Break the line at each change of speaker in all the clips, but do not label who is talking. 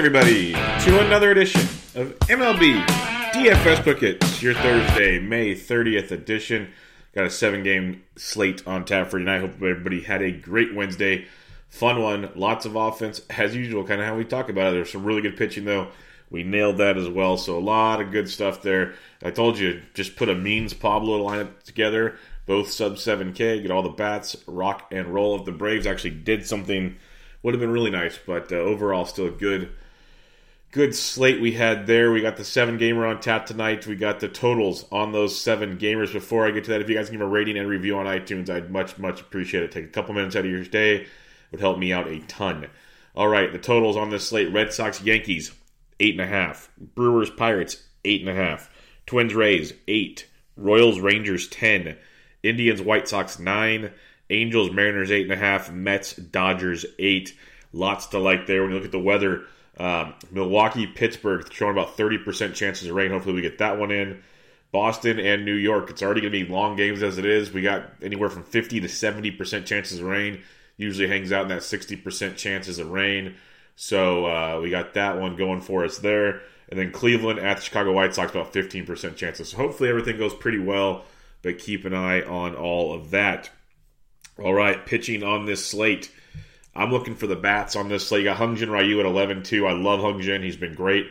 Everybody, to another edition of MLB DFS Book It's your Thursday, May 30th edition. Got a seven game slate on tap for tonight. Hope everybody had a great Wednesday. Fun one. Lots of offense, as usual, kind of how we talk about it. There's some really good pitching, though. We nailed that as well. So, a lot of good stuff there. I told you, just put a means Pablo lineup together, both sub 7K, get all the bats, rock and roll. If the Braves actually did something would have been really nice. But uh, overall, still good, good slate we had there. We got the seven gamer on tap tonight. We got the totals on those seven gamers. Before I get to that, if you guys can give a rating and review on iTunes, I'd much, much appreciate it. Take a couple minutes out of your day it would help me out a ton. All right, the totals on this slate: Red Sox, Yankees, eight and a half. Brewers, Pirates, eight and a half. Twins, Rays, eight. Royals, Rangers, ten. Indians, White Sox, nine. Angels, Mariners, eight and a half. Mets, Dodgers, eight. Lots to like there. When you look at the weather, um, Milwaukee, Pittsburgh showing about 30% chances of rain. Hopefully, we get that one in. Boston and New York, it's already going to be long games as it is. We got anywhere from 50 to 70% chances of rain. Usually hangs out in that 60% chances of rain. So uh, we got that one going for us there. And then Cleveland at the Chicago White Sox, about 15% chances. So hopefully everything goes pretty well, but keep an eye on all of that. All right, pitching on this slate. I'm looking for the bats on this slate. You got Hyun-Jin Ryu at 11 2. I love Hyun-Jin. He's been great.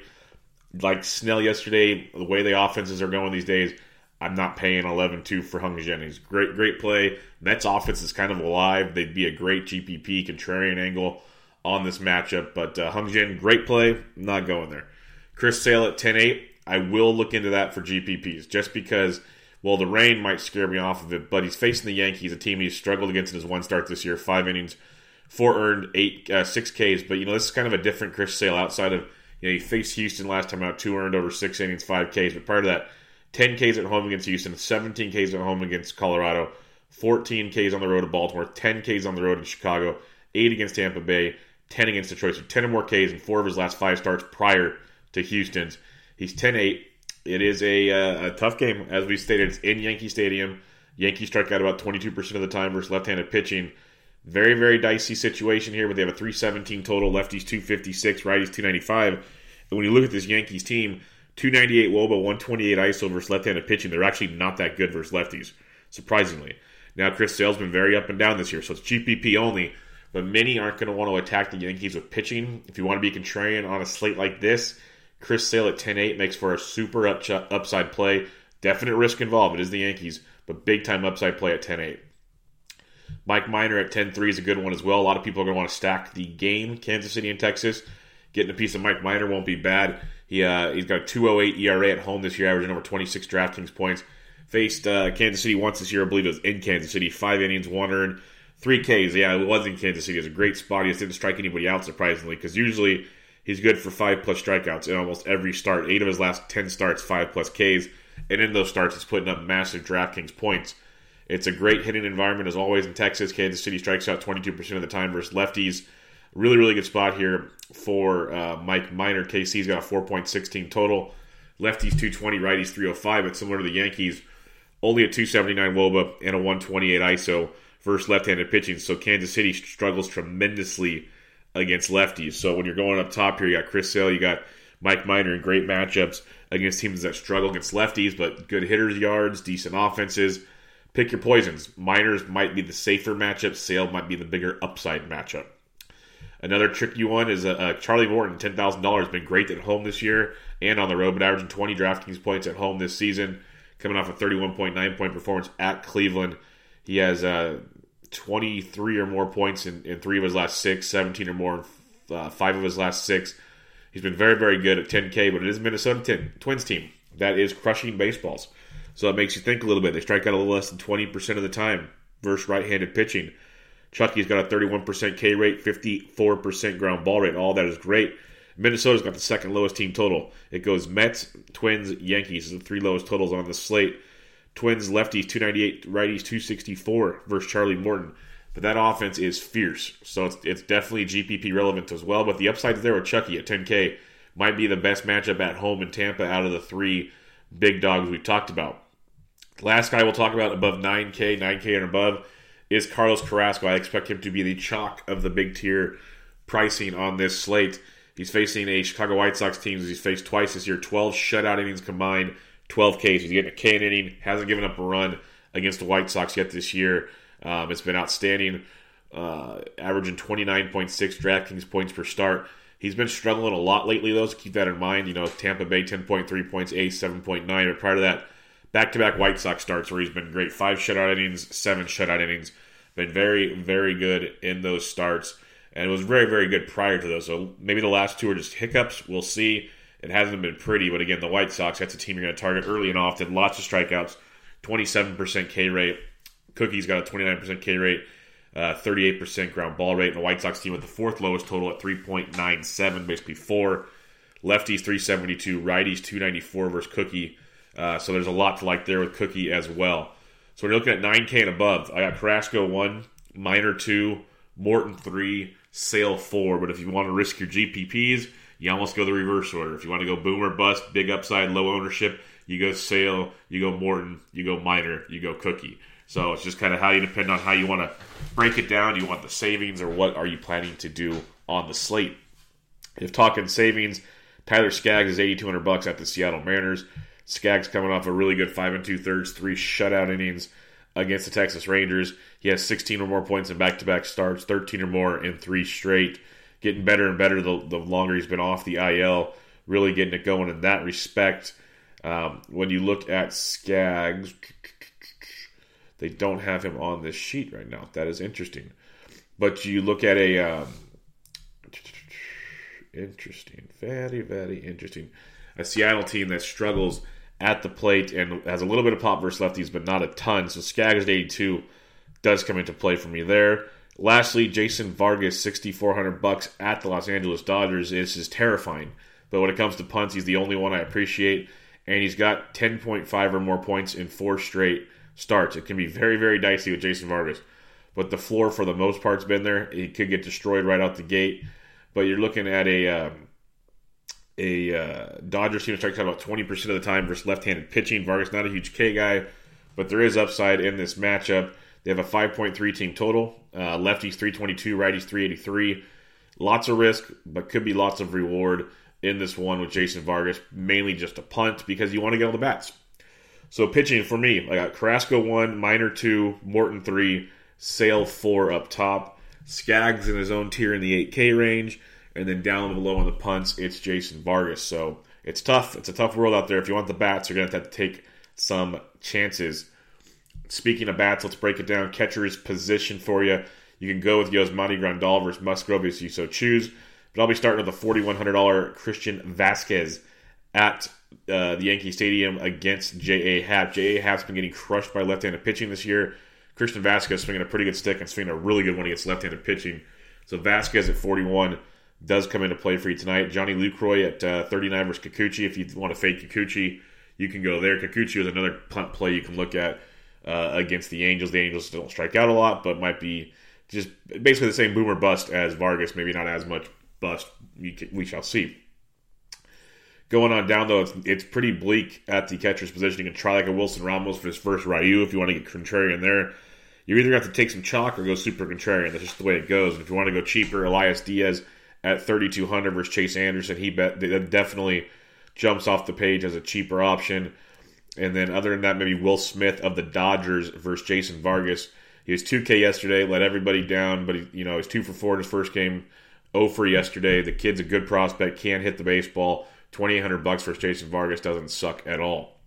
Like Snell yesterday, the way the offenses are going these days, I'm not paying 11 2 for Hyun-Jin. He's great, great play. Mets offense is kind of alive. They'd be a great GPP contrarian angle on this matchup. But uh, Hyun-Jin, great play. Not going there. Chris Sale at 10 8. I will look into that for GPPs just because – well, the rain might scare me off of it, but he's facing the Yankees, a team he's struggled against in his one start this year. Five innings, four earned, eight uh, six Ks. But you know this is kind of a different Chris Sale outside of you know he faced Houston last time out, two earned over six innings, five Ks. But part of that, ten Ks at home against Houston, seventeen Ks at home against Colorado, fourteen Ks on the road at Baltimore, ten Ks on the road in Chicago, eight against Tampa Bay, ten against Detroit. So ten or more Ks in four of his last five starts prior to Houston's. He's 10-8 it is a, uh, a tough game, as we stated. It's in Yankee Stadium. Yankees strike out about 22% of the time versus left-handed pitching. Very, very dicey situation here, but they have a 317 total. Lefties 256, righties 295. And when you look at this Yankees team, 298 wOBA, 128 ISO versus left-handed pitching. They're actually not that good versus lefties, surprisingly. Now, Chris Sale's been very up and down this year, so it's GPP only. But many aren't going to want to attack the Yankees with pitching. If you want to be contrarian on a slate like this, Chris Sale at 10-8 makes for a super up upside play. Definite risk involved. It is the Yankees, but big time upside play at 10-8. Mike Minor at 10-3 is a good one as well. A lot of people are going to want to stack the game, Kansas City and Texas. Getting a piece of Mike Minor won't be bad. He uh, he's got a 208 ERA at home this year, averaging over 26 DraftKings points. Faced uh, Kansas City once this year, I believe it was in Kansas City. Five innings, one earned, three Ks. Yeah, it was in Kansas City. It was a great spot. He just didn't strike anybody out surprisingly because usually He's good for five plus strikeouts in almost every start. Eight of his last ten starts, five plus Ks, and in those starts, he's putting up massive DraftKings points. It's a great hitting environment as always in Texas. Kansas City strikes out 22% of the time versus lefties. Really, really good spot here for uh, Mike Minor. KC's got a 4.16 total. Lefties 220, righties 305, but similar to the Yankees, only a 279 wOBA and a 128 ISO versus left-handed pitching. So Kansas City struggles tremendously against lefties. So when you're going up top here, you got Chris Sale, you got Mike Minor in great matchups against teams that struggle against lefties, but good hitters yards, decent offenses. Pick your poisons. Minor's might be the safer matchup. Sale might be the bigger upside matchup. Another tricky one is uh, uh Charlie Morton, ten thousand dollars, has been great at home this year and on the road, but averaging twenty DraftKings points at home this season, coming off a thirty-one point nine point performance at Cleveland. He has uh, twenty-three or more points in, in, three of his last six, 17 or more in uh, five of his last six. He's been very, very good at 10K, but it is a Minnesota 10, Twins team that is crushing baseballs. So it makes you think a little bit. They strike out a little less than 20% of the time versus right-handed pitching. Chucky's got a 31% K rate, 54% ground ball rate. All that is great. Minnesota's got the second lowest team total. It goes Mets, Twins, Yankees, the three lowest totals on the slate. Twins, lefties 298, righties 264 versus Charlie Morton. But that offense is fierce. So it's, it's definitely GPP relevant as well. But the upside there with Chucky at 10K might be the best matchup at home in Tampa out of the three big dogs we've talked about. Last guy we'll talk about above 9K, 9K and above is Carlos Carrasco. I expect him to be the chalk of the big tier pricing on this slate. He's facing a Chicago White Sox team he's faced twice this year, 12 shutout innings combined, 12 Ks. He's getting a K an inning, hasn't given up a run against the White Sox yet this year. Um, it's been outstanding, uh, averaging 29.6 DraftKings points per start. He's been struggling a lot lately, though, so keep that in mind. You know, Tampa Bay 10.3 points, A 7.9, but prior to that, back to back White Sox starts where he's been great. Five shutout innings, seven shutout innings. Been very, very good in those starts. And it was very, very good prior to those. So maybe the last two are just hiccups. We'll see. It hasn't been pretty, but again, the White Sox, that's a team you're going to target early and often. Lots of strikeouts, 27% K rate. Cookie's got a 29% K rate, uh, 38% ground ball rate. And the White Sox team with the fourth lowest total at 3.97, basically four. Lefties 372, righties 294 versus Cookie. Uh, so there's a lot to like there with Cookie as well. So when you're looking at 9K and above, I got Carrasco 1, Minor 2, Morton 3, Sale 4. But if you want to risk your GPPs, you almost go the reverse order. If you want to go boomer bust, big upside, low ownership, you go Sale, you go Morton, you go Minor, you go Cookie. So it's just kind of how you depend on how you want to break it down. Do you want the savings or what are you planning to do on the slate? If talking savings, Tyler Skaggs is 8200 bucks at the Seattle Mariners. Skaggs coming off a really good five and two thirds, three shutout innings against the Texas Rangers. He has 16 or more points in back to back starts, 13 or more in three straight. Getting better and better the, the longer he's been off the IL. Really getting it going in that respect. Um, when you look at Skaggs, they don't have him on this sheet right now. That is interesting. But you look at a um, interesting, very, very interesting. A Seattle team that struggles at the plate and has a little bit of pop versus lefties, but not a ton. So Skaggs 82 does come into play for me there. Lastly, Jason Vargas, 6400 bucks at the Los Angeles Dodgers. This is terrifying. But when it comes to punts, he's the only one I appreciate. And he's got 10.5 or more points in four straight starts. It can be very, very dicey with Jason Vargas. But the floor, for the most part, has been there. He could get destroyed right out the gate. But you're looking at a um, a uh, Dodgers team that strikes out about 20% of the time versus left-handed pitching. Vargas not a huge K guy, but there is upside in this matchup. They have a 5.3 team total. Uh, lefties 322, righties 383. Lots of risk, but could be lots of reward in this one with Jason Vargas. Mainly just a punt because you want to get all the bats. So pitching for me, I got Carrasco one, Minor two, Morton three, Sale four up top, Skaggs in his own tier in the 8K range, and then down below on the punts, it's Jason Vargas. So it's tough. It's a tough world out there. If you want the bats, you're gonna have to take some chances. Speaking of bats, let's break it down. Catcher's position for you. You can go with Yasmani Grandal versus Musgrove if you so choose. But I'll be starting with the $4,100 Christian Vazquez at uh, the Yankee Stadium against J.A. Happ. J.A. Happ's been getting crushed by left-handed pitching this year. Christian Vazquez swinging a pretty good stick and swinging a really good one against left-handed pitching. So Vazquez at 41 does come into play for you tonight. Johnny Lucroy at uh, 39 versus Kikuchi. If you want to fade Kikuchi, you can go there. Kikuchi is another punt play you can look at uh, against the Angels. The Angels don't strike out a lot, but might be just basically the same boomer bust as Vargas. Maybe not as much bust. We shall see. Going on down though, it's, it's pretty bleak at the catcher's position. You can try like a Wilson Ramos for his first Ryu if you want to get contrarian there. You either have to take some chalk or go super contrarian. That's just the way it goes. And if you want to go cheaper, Elias Diaz at 3,200 versus Chase Anderson, he bet that definitely jumps off the page as a cheaper option. And then other than that, maybe Will Smith of the Dodgers versus Jason Vargas. He was 2K yesterday, let everybody down, but he, you know, he's two for four in his first game, 0 for yesterday. The kid's a good prospect, can hit the baseball. 2800 bucks versus Jason Vargas doesn't suck at all.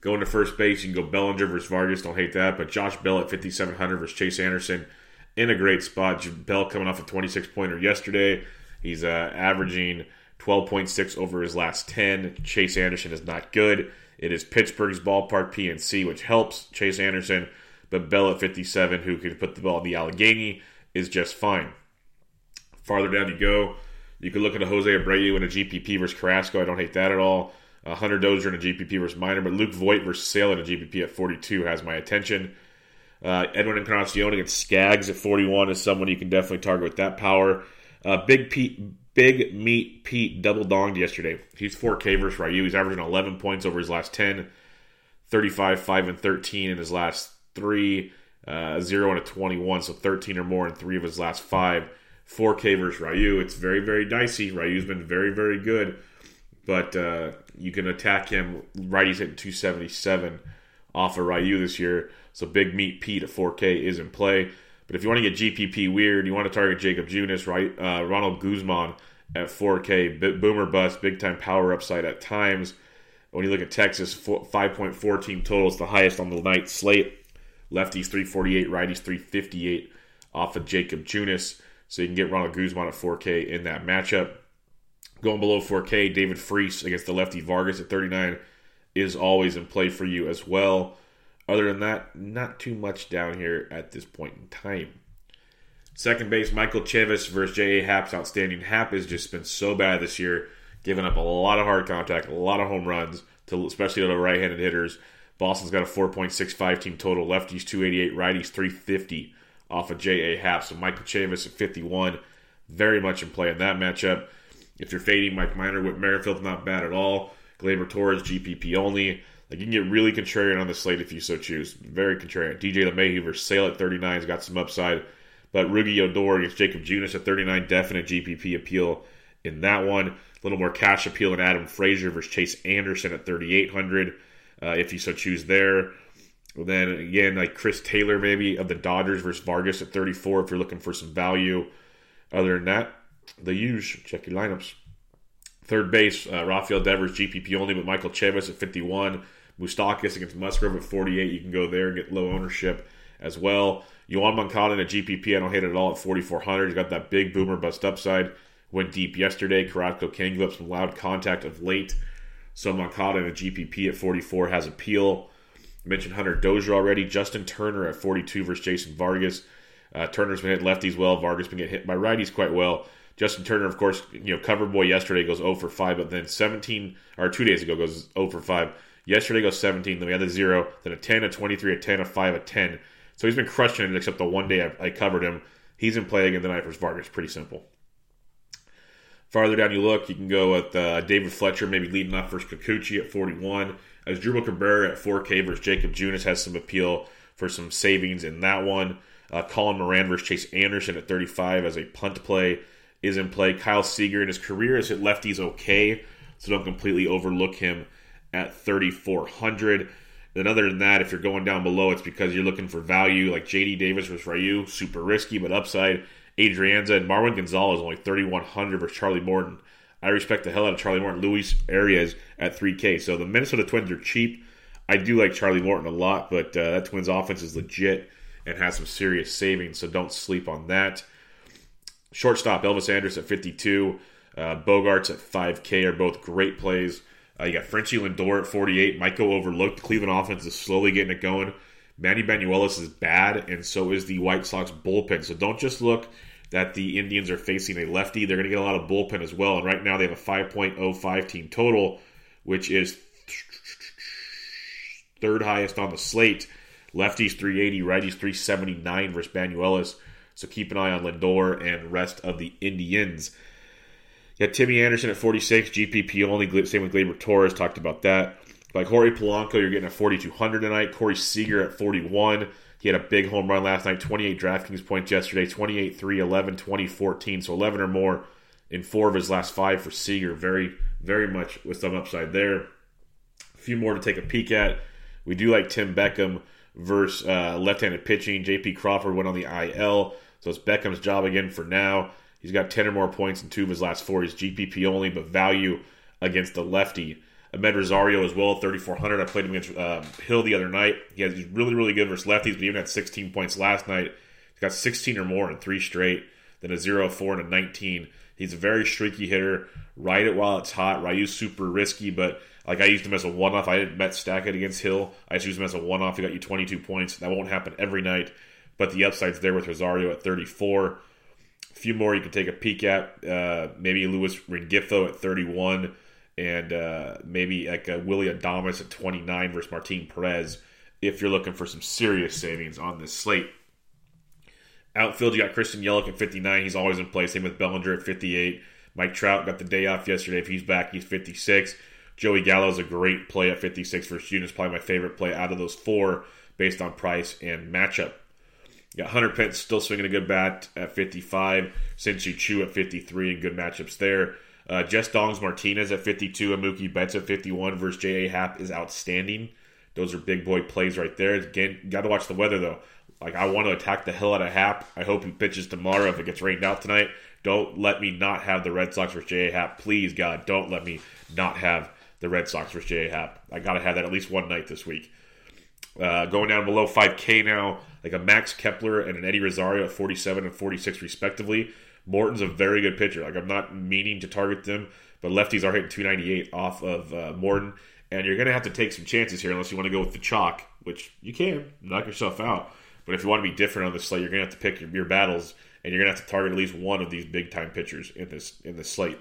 Going to first base, you can go Bellinger versus Vargas. Don't hate that. But Josh Bell at 5,700 versus Chase Anderson in a great spot. Bell coming off a 26 pointer yesterday. He's uh, averaging 12.6 over his last 10. Chase Anderson is not good. It is Pittsburgh's ballpark PNC, which helps Chase Anderson. But Bell at 57, who can put the ball in the Allegheny, is just fine. Farther down you go, you could look at a Jose Abreu in a GPP versus Carrasco. I don't hate that at all. Uh, Hunter Dozier in a GPP versus Minor, but Luke Voit versus Sale in a GPP at 42 has my attention. Uh, Edwin Encarnacion against Skaggs at 41 is someone you can definitely target with that power. Uh, Big Pete, Big Meat Pete double donged yesterday. He's 4K versus Ryu. He's averaging 11 points over his last 10, 35, 5, and 13 in his last three, uh, 0 and a 21, so 13 or more in three of his last five. 4K versus Ryu. It's very, very dicey. Ryu's been very, very good, but uh, you can attack him. Righty's hitting 277 off of Ryu this year, so Big Meat Pete at 4K is in play. But if you want to get GPP weird, you want to target Jakob Junis, right? Uh, Ronald Guzman at 4K, B- boomer bust, big time power upside at times. When you look at Texas, 5.4 team total is the highest on the night slate. Lefties 348, righties 358 off of Jakob Junis. So you can get Ronald Guzman at 4K in that matchup. Going below 4K, David Freese against the lefty Vargas at 39 is always in play for you as well. Other than that, not too much down here at this point in time. Second base, Michael Chavis versus J.A. Happ's outstanding. Happ has just been so bad this year, giving up a lot of hard contact, a lot of home runs, to especially to the right-handed hitters. Boston's got a 4.65 team total. Lefties 288, righties 350 off of J.A. Happ. So Michael Chavis at 51, very much in play in that matchup. If you're fading Mike Minor with Merrifield, not bad at all. Gleyber Torres, GPP only. Like you can get really contrarian on the slate if you so choose. Very contrarian. DJ LeMahieu versus Sale at 39 has got some upside. But Rougned Odor against Jakob Junis at 39, definite GPP appeal in that one. A little more cash appeal in Adam Frazier versus Chase Anderson at 3,800 uh, if you so choose there. then again, like Chris Taylor maybe of the Dodgers versus Vargas at 34 if you're looking for some value. Other than that, the usual. Check your lineups. Third base, uh, Rafael Devers, GPP only, but Michael Chavis at 51. Moustakas against Musgrove at 48. You can go there and get low ownership as well. Yoan Moncada in a GPP, I don't hate it at all at 4,400. He's got that big boomer bust upside. Went deep yesterday. Carrasco can give up some loud contact of late. So Moncada in a GPP at 44 has appeal. I mentioned Hunter Dozier already. Justin Turner at 42 versus Jason Vargas. Uh, Turner's been hit lefties well. Vargas been getting hit by righties quite well. Justin Turner, of course, you know, cover boy yesterday goes 0 for 5, but then 17 or two days ago goes 0 for 5. Yesterday goes 17, then we had the zero, then a 10, a 23, a 10, a 5, a 10. So he's been crushing it, except the one day I, I covered him. He's in play again tonight versus Vargas. Pretty simple. Farther down you look, you can go with uh, David Fletcher, maybe leading off versus Kikuchi at 41. Asdrubal Cabrera at 4K versus Jakob Junis has some appeal for some savings in that one. Uh, Colin Moran versus Chase Anderson at 35 as a punt play is in play. Kyle Seager in his career has hit lefties okay, so don't completely overlook him at 3,400. Then, other than that, if you're going down below, it's because you're looking for value like JD Davis versus Ryu, super risky, but upside. Adrianza and Marwin Gonzalez only 3,100 versus Charlie Morton. I respect the hell out of Charlie Morton. Luis Arraez at 3K. So the Minnesota Twins are cheap. I do like Charlie Morton a lot, but uh, that Twins offense is legit and has some serious savings, so don't sleep on that. Shortstop Elvis Andrus at 52, uh, Bogaerts at 5K are both great plays. Uh, you got Frenchy Lindor at 48. Might go overlooked. Cleveland offense is slowly getting it going. Manny Banuelos is bad, and so is the White Sox bullpen. So don't just look that the Indians are facing a lefty. They're going to get a lot of bullpen as well. And right now they have a 5.05 team total, which is third highest on the slate. Lefties 380, righties 379 versus Banuelos. So keep an eye on Lindor and rest of the Indians. Got Timmy Anderson at 46, GPP only. Same with Gleyber Torres. Talked about that. Like Jorge Polanco, you're getting a 4,200 tonight. Corey Seager at 41. He had a big home run last night, 28 DraftKings points yesterday, 28 3, 11, 20, 14. So 11 or more in four of his last five for Seager. Very, very much with some upside there. A few more to take a peek at. We do like Tim Beckham versus uh, left handed pitching. JP Crawford went on the IL. So it's Beckham's job again for now. He's got 10 or more points in two of his last four. He's GPP only, but value against the lefty. Amed Rosario as well, 3,400. I played him against uh, Hill the other night. He has, he's really, really good versus lefties, but even had 16 points last night. He's got 16 or more in three straight, then a 0, 4, and a 19. He's a very streaky hitter. Ride it while it's hot. Ryu's super risky, but like I used him as a one off. I didn't bet stack it against Hill. I just used him as a one off. He got you 22 points. That won't happen every night, but the upside's there with Rosario at 34. A few more you can take a peek at. Uh, maybe Luis Rengifo at 31 and uh, maybe like a Willy Adames at 29 versus Martin Perez if you're looking for some serious savings on this slate. Outfield, you got Christian Yelich at 59. He's always in play. Same with Bellinger at 58. Mike Trout got the day off yesterday. If he's back, he's 56. Joey Gallo is a great play at 56 for June. Is probably my favorite play out of those four based on price and matchup. You got Hunter Pence still swinging a good bat at 55. Shin-Soo Choo at 53 and good matchups there. Uh, Jess Dongs Martinez at 52 and Mookie Betts at 51 versus J.A. Happ is outstanding. Those are big boy plays right there. Again, got to watch the weather though. Like I want to attack the hell out of Happ. I hope he pitches tomorrow if it gets rained out tonight. Don't let me not have the Red Sox versus J.A. Happ. Please, God, don't let me not have the Red Sox versus J.A. Happ. I got to have that at least one night this week. Uh, going down below 5K now, like a Max Kepler and an Eddie Rosario at 47 and 46 respectively. Morton's a very good pitcher. Like I'm not meaning to target them, but lefties are hitting 298 off of uh, Morton, and you're going to have to take some chances here unless you want to go with the chalk, which you can knock yourself out. But if you want to be different on the slate, you're going to have to pick your, your battles, and you're going to have to target at least one of these big time pitchers in this in this slate.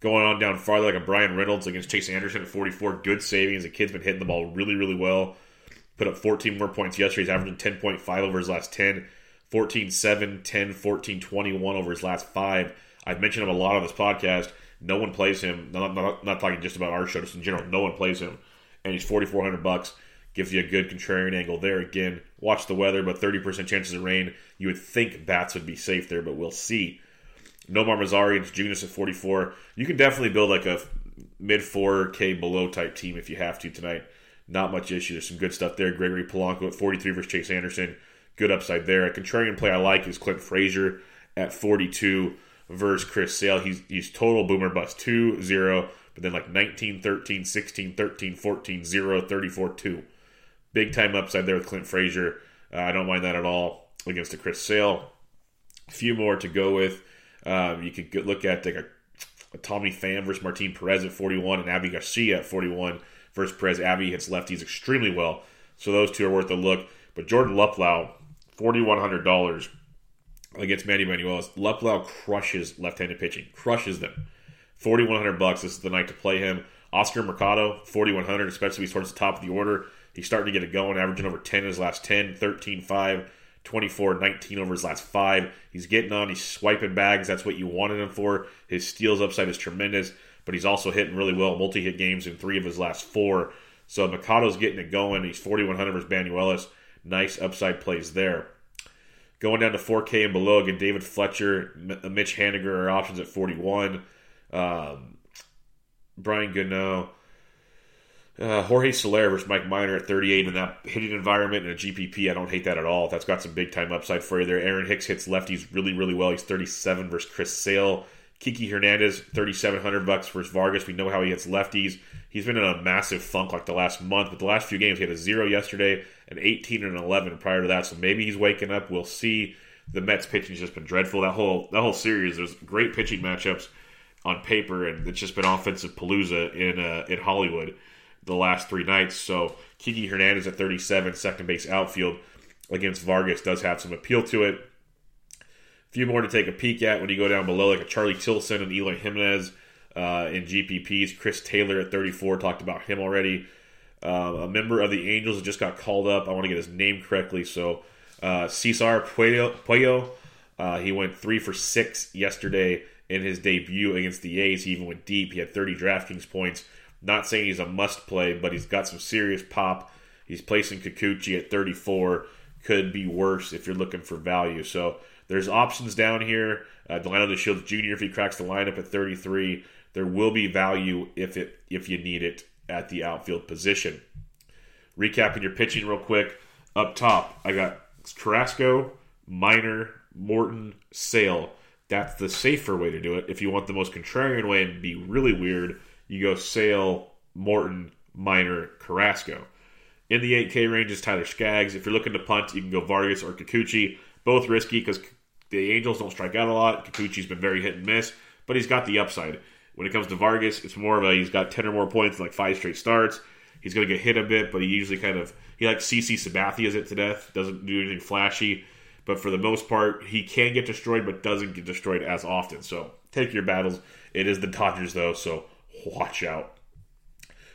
Going on down farther, like a Bryan Reynolds against Chase Anderson at 44, good savings. The kid's been hitting the ball really, really well. Put up 14 more points yesterday. He's averaging 10.5 over his last 10. 14 7, 10, 14, 21 over his last five. I've mentioned him a lot on this podcast. No one plays him. Not, not, not talking just about our show, just in general. No one plays him. And he's 4400 bucks. Gives you a good contrarian angle there. Again, watch the weather, but 30% chances of rain. You would think bats would be safe there, but we'll see. Nomar Mazara and Junis at 44. You can definitely build like a mid 4K below type team if you have to tonight. Not much issue. There's some good stuff there. Gregory Polanco at 43 versus Chase Anderson good upside there. A contrarian play I like is Clint Frazier at 42 versus Chris Sale. He's he's total boomer bust 2 0, but then like 19 13, 16 13, 14 0, 34 2. Big time upside there with Clint Frazier. Uh, I don't mind that at all against the Chris Sale. A few more to go with. Um, you could look at like a, a Tommy Pham versus Martin Perez at 41 and Avi Garcia at 41 versus Perez. Avi hits lefties extremely well. So those two are worth a look. But Jordan Luplow, $4,100 against Manny Manuel. Luplow crushes left-handed pitching, crushes them. 4100 bucks. This is the night to play him. Oscar Mercado, 4100, especially he's towards the top of the order. He's starting to get it going, averaging over 10 in his last 10, 13 5, 24 19 over his last five. He's getting on, he's swiping bags. That's what you wanted him for. His steals upside is tremendous, but he's also hitting really well, multi hit games in three of his last four. So Mercado's getting it going. He's 4100 versus Banuelos. Nice upside plays there. Going down to 4K and below, again, David Fletcher, M- Mitch Haniger are options at 41. Um, Brian Gano, uh, Jorge Soler versus Mike Minor at 38 in that hitting environment and a GPP. I don't hate that at all. That's got some big time upside for you there. Aaron Hicks hits lefties really, really well. He's 37 versus Chris Sale. Kiki Hernandez, 3,700 bucks versus Vargas. We know how he hits lefties. He's been in a massive funk like the last month, but the last few games he had a zero yesterday, an 18 and an 11 prior to that. So maybe he's waking up. We'll see. The Mets pitching's just been dreadful. That whole that whole series, there's great pitching matchups on paper, and it's just been offensive palooza in uh, in Hollywood the last three nights. So Kiki Hernandez at 37, second base outfield against Vargas does have some appeal to it. Few more to take a peek at when you go down below, like a Charlie Tilson and Eloy Jimenez uh, in GPPs. Chris Taylor at 34, talked about him already. Uh, a member of the Angels just got called up. I want to get his name correctly. So, uh, Cesar Puello uh, he went three for six yesterday in his debut against the A's. He even went deep. He had 30 DraftKings points. Not saying he's a must play, but he's got some serious pop. He's placing Kikuchi at 34. Could be worse if you're looking for value. So there's options down here. Uh, Delino DeShields Jr. if he cracks the lineup at 33, there will be value if it if you need it at the outfield position. Recapping your pitching real quick. Up top, I got Carrasco, Minor, Morton, Sale. That's the safer way to do it. If you want the most contrarian way and be really weird, you go Sale, Morton, Minor, Carrasco. In the 8K range is Tyler Skaggs. If you're looking to punt, you can go Vargas or Kikuchi. Both risky because the Angels don't strike out a lot. Kikuchi's been very hit and miss, but he's got the upside. When it comes to Vargas, it's more of a he's got 10 or more points in like five straight starts. He's going to get hit a bit, but he usually kind of he like CC Sabathia's it to death. Doesn't do anything flashy, but for the most part, he can get destroyed, but doesn't get destroyed as often. So take your battles. It is the Dodgers though, so watch out.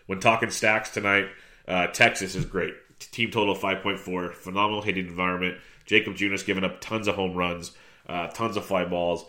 When talking stacks tonight, uh, Texas is great. Team total 5.4, phenomenal hitting environment. Jakob Junis giving up tons of home runs, uh, tons of fly balls.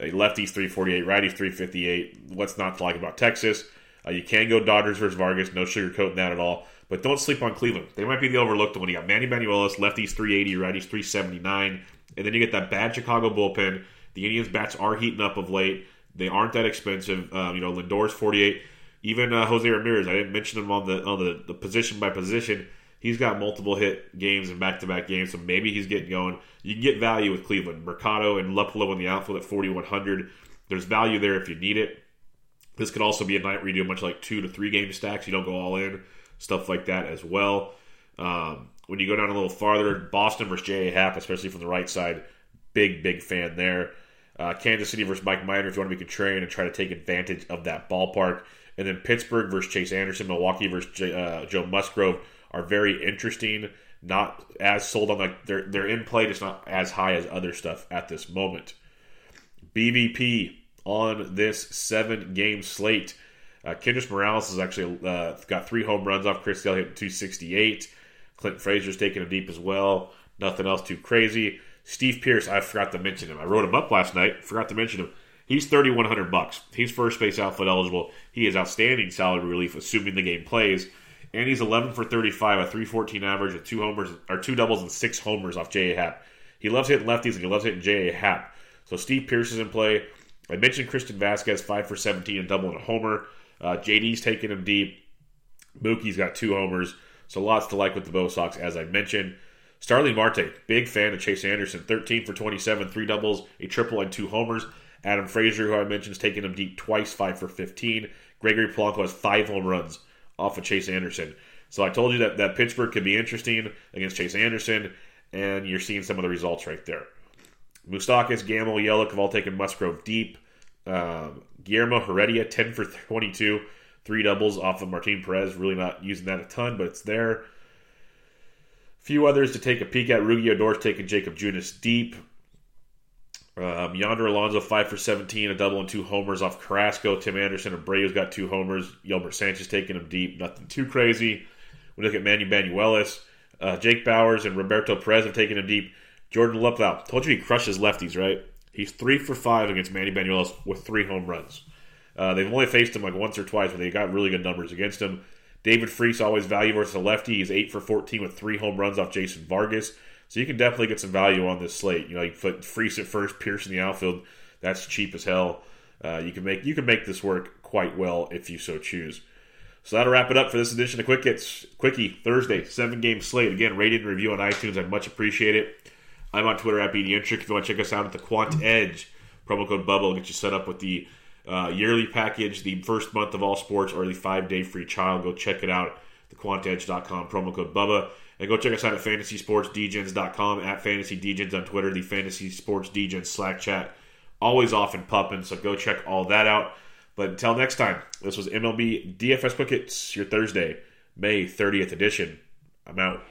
Uh, lefties 348, righties 358. What's not to like about Texas? Uh, you can go Dodgers versus Vargas, no sugarcoating that at all. But don't sleep on Cleveland. They might be the overlooked one. You got Manny Banuelos, lefties 380, righties 379. And then you get that bad Chicago bullpen. The Indians' bats are heating up of late. They aren't that expensive. Uh, you know, Lindor's 48. Even uh, Jose Ramirez, I didn't mention him on the on the, the position by position. He's got multiple hit games and back to back games, so maybe he's getting going. You can get value with Cleveland. Mercado and Luplow in the outfield at 4,100. There's value there if you need it. This could also be a night where you do much like two to three game stacks. You don't go all in, stuff like that as well. Um, when you go down a little farther, Boston versus J.A. Happ, especially from the right side, big, big fan there. Uh, Kansas City versus Mike Minor if you want to be contrarian and try to take advantage of that ballpark. And then Pittsburgh versus Chase Anderson, Milwaukee versus J- uh, Joe Musgrove are very interesting. Not as sold on like they're they're in play, just not as high as other stuff at this moment. BVP on this seven game slate. Uh, Kendrys Morales has actually uh, got three home runs off Chris Sale, hitting 268. Clint Frazier's taking him deep as well. Nothing else too crazy. Steve Pearce, I forgot to mention him. I wrote him up last night. Forgot to mention him. He's thirty one hundred bucks. He's first base outfield eligible. He is outstanding salary relief, assuming the game plays. And he's eleven for thirty five, a three fourteen average with two homers or two doubles and six homers off J.A. Happ. He loves hitting lefties and he loves hitting J.A. Happ. So Steve Pearce is in play. I mentioned Christian Vazquez, five for seventeen and double and a homer. Uh, JD's taking him deep. Mookie's got two homers. So lots to like with the Bo Sox, as I mentioned. Starling Marte, big fan of Chase Anderson, 13 for 27, three doubles, a triple, and two homers. Adam Frazier, who I mentioned, is taking him deep twice, five for 15. Gregory Polanco has five home runs off of Chase Anderson. So I told you that, that Pittsburgh could be interesting against Chase Anderson, and you're seeing some of the results right there. Moustakas, Gamel, Yelich have all taken Musgrove deep. Um, Guillermo Heredia, 10 for 22, three doubles off of Martin Perez. Really not using that a ton, but it's there. A few others to take a peek at. Rugi Odor's taking Jakob Junis deep. Um, Yonder Alonso, 5 for 17, a double and two homers off Carrasco. Tim Anderson Abreu's got two homers. Yolmer Sanchez taking him deep. Nothing too crazy. We look at Manny Banuelos. Uh, Jake Bauers and Roberto Perez have taken him deep. Jordan Luplow. Told you he crushes lefties, right? He's 3 for 5 against Manny Banuelos with three home runs. Uh, they've only faced him like once or twice, but they got really good numbers against him. David Freese, always value versus a lefty. He's 8 for 14 with three home runs off Jason Vargas. So you can definitely get some value on this slate. You know, you put Freese at first, Pearce in the outfield. That's cheap as hell. Uh, you can make you can make this work quite well if you so choose. So that'll wrap it up for this edition of Quick Hits Quickie Thursday seven game slate. Again, rated and review on iTunes. I'd much appreciate it. I'm on Twitter at BDintric. If you want to check us out at the Quant Edge promo code Bubba, will get you set up with the uh, yearly package, the first month of all sports, or the five day free trial. Go check it out. TheQuantEdge.com promo code Bubba. And go check us out at FantasySportsDegens.com, at FantasyDegens on Twitter, the Fantasy Sports Degens Slack chat. Always off and pumping, so go check all that out. But until next time, this was MLB DFS Quick your Thursday, May 30th edition. I'm out.